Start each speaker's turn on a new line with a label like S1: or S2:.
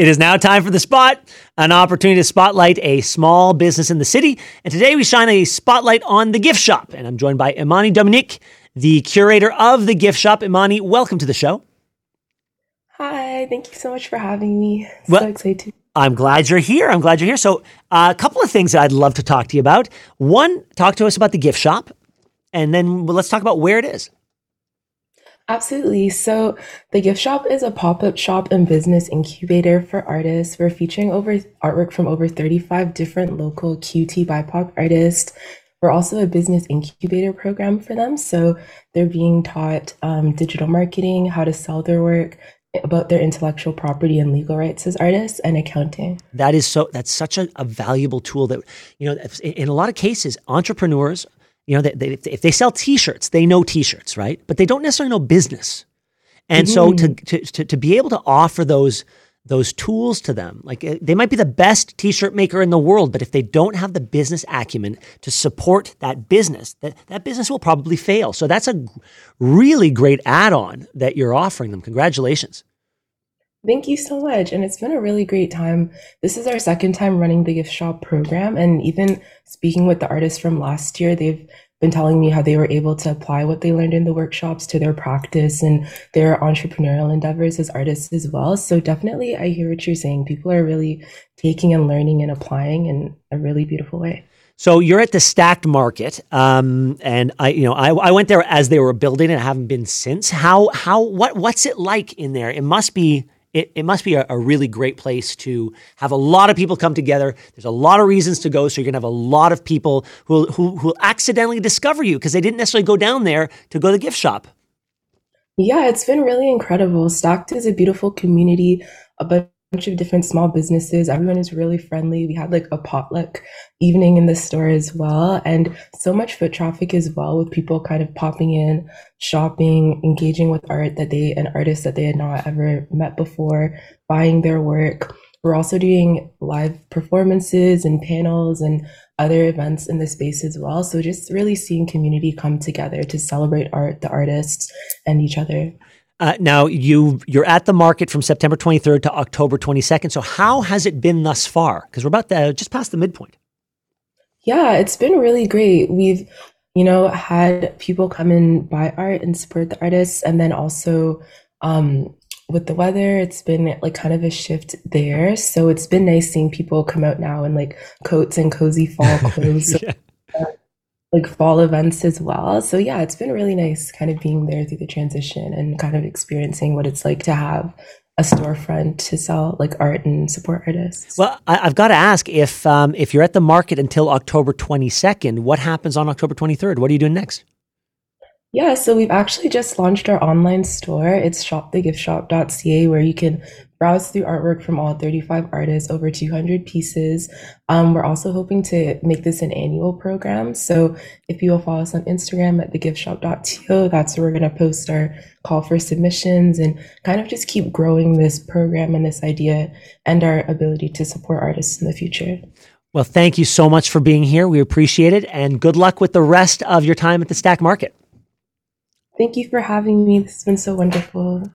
S1: It is now time for the spot, an opportunity to spotlight a small business in the city. And today we shine a spotlight on the gift shop. And I'm joined by Imani Dominique, the curator of the gift shop. Imani, welcome to the show.
S2: Hi, thank you so much for having me.
S1: Well,
S2: so excited.
S1: I'm glad you're here. I'm glad you're here. So, uh, a couple of things that I'd love to talk to you about. One, talk to us about the gift shop, and then let's talk about where it is.
S2: Absolutely. So, the gift shop is a pop up shop and business incubator for artists. We're featuring over artwork from over 35 different local QT BIPOC artists. We're also a business incubator program for them. So, they're being taught um, digital marketing, how to sell their work, about their intellectual property and legal rights as artists and accounting.
S1: That is so. That's such a, a valuable tool. That you know, in a lot of cases, entrepreneurs you know, they, they, if they sell T-shirts, they know T-shirts, right? But they don't necessarily know business. And mm-hmm. so to, to, to to be able to offer those those tools to them, like eh, they might be the best T-shirt maker in the world, but if they don't have the business acumen to support that business, that that business will probably fail. So that's a really great add-on that you're offering them. Congratulations.
S2: Thank you so much. And it's been a really great time. This is our second time running the gift shop program. And even speaking with the artists from last year, they've been telling me how they were able to apply what they learned in the workshops to their practice and their entrepreneurial endeavors as artists as well. So definitely, I hear what you're saying. People are really taking and learning and applying in a really beautiful way.
S1: So you're at the Stackt Market, um, and I, you know, I, I went there as they were building, and I haven't been since. How, how, what, what's it like in there? It must be it, it must be a, a, really great place to have a lot of people come together. There's a lot of reasons to go, so you're gonna have a lot of people who who who accidentally discover you because they didn't necessarily go down there to go to the gift shop.
S2: Yeah, it's been really incredible. Stackt is a beautiful community, but bunch of different small businesses. Everyone is really friendly. We had like a potluck evening in the store as well, and so much foot traffic as well with people kind of popping in, shopping, engaging with art that they and artists that they had not ever met before, buying their work. We're also doing live performances and panels and other events in the space as well. So just really seeing community come together to celebrate art, the artists, and each other.
S1: Uh, now you you're at the market from September 23rd to October 22nd. So how has it been thus far? Because we're about the, just past the midpoint.
S2: Yeah, it's been really great. We've you know had people come and buy art and support the artists, and then also um, with the weather, it's been like kind of a shift there. So it's been nice seeing people come out now in like coats and cozy fall clothes. yeah like fall events as well. So yeah, it's been really nice kind of being there through the transition and kind of experiencing what it's like to have a storefront to sell like art and support artists.
S1: Well, I, have got to ask if um, if you're at the market until October 22nd, what happens on October 23rd? What are you doing next?
S2: Yeah, so we've actually just launched our online store. It's shopthegiftshop.ca where you can browse through artwork from all 35 artists, over 200 pieces. Um, we're also hoping to make this an annual program. So if you will follow us on Instagram at thegiftshop.to, that's where we're going to post our call for submissions and kind of just keep growing this program and this idea and our ability to support artists in the future.
S1: Well, thank you so much for being here. We appreciate it. And good luck with the rest of your time at the Stackt Market.
S2: Thank you for having me. This has been so wonderful.